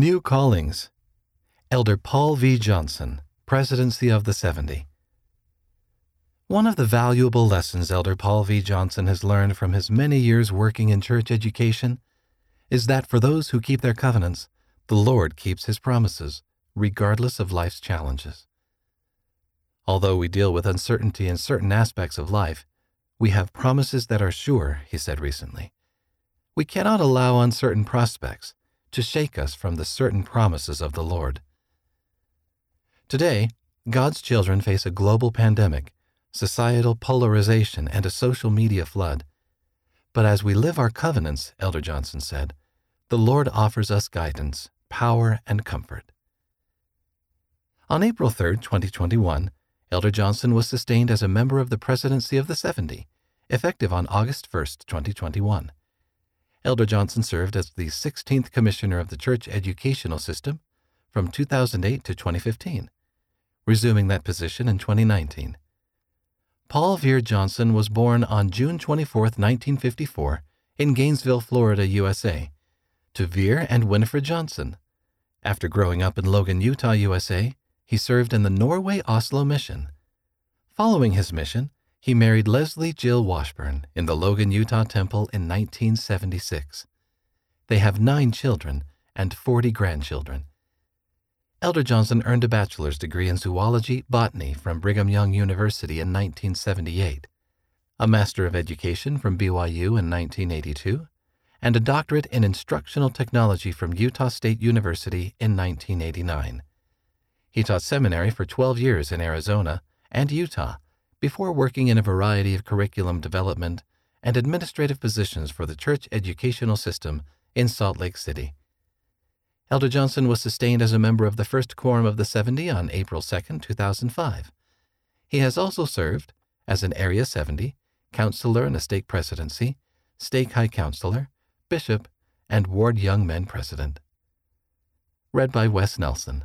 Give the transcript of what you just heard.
New Callings Elder Paul V. Johnson, Presidency of the 70. One of the valuable lessons Elder Paul V. Johnson has learned from his many years working in church education is that for those who keep their covenants, the Lord keeps his promises, regardless of life's challenges. Although we deal with uncertainty in certain aspects of life, we have promises that are sure, he said recently. We cannot allow uncertain prospects to shake us from the certain promises of the Lord. Today, God's children face a global pandemic, societal polarization, and a social media flood. But as we live our covenants, Elder Johnson said, the Lord offers us guidance, power, and comfort. On April 3, 2021, Elder Johnson was sustained as a member of the Presidency of the 70, effective on August 1, 2021. Elder Johnson served as the 16th Commissioner of the Church Educational System from 2008 to 2015, resuming that position in 2019. Paul Vere Johnson was born on June 24, 1954, in Gainesville, Florida, USA, to Vere and Winifred Johnson. After growing up in Logan, Utah, USA, he served in the Norway Oslo mission. Following his mission, he married Leslie Jill Washburn in the Logan, Utah temple in 1976. They have nine children and 40 grandchildren. Elder Johnson earned a bachelor's degree in zoology botany from Brigham Young University in 1978, a Master of Education from BYU in 1982, and a doctorate in instructional technology from Utah State University in 1989. He taught seminary for 12 years in Arizona and Utah before working in a variety of curriculum development and administrative positions for the church educational system in Salt Lake City. Elder Johnson was sustained as a member of the First Quorum of the 70 on April 2, 2005. He has also served as an Area 70, counselor in a stake presidency, stake high counselor, bishop, and ward young men president. Read by Wes Nelson.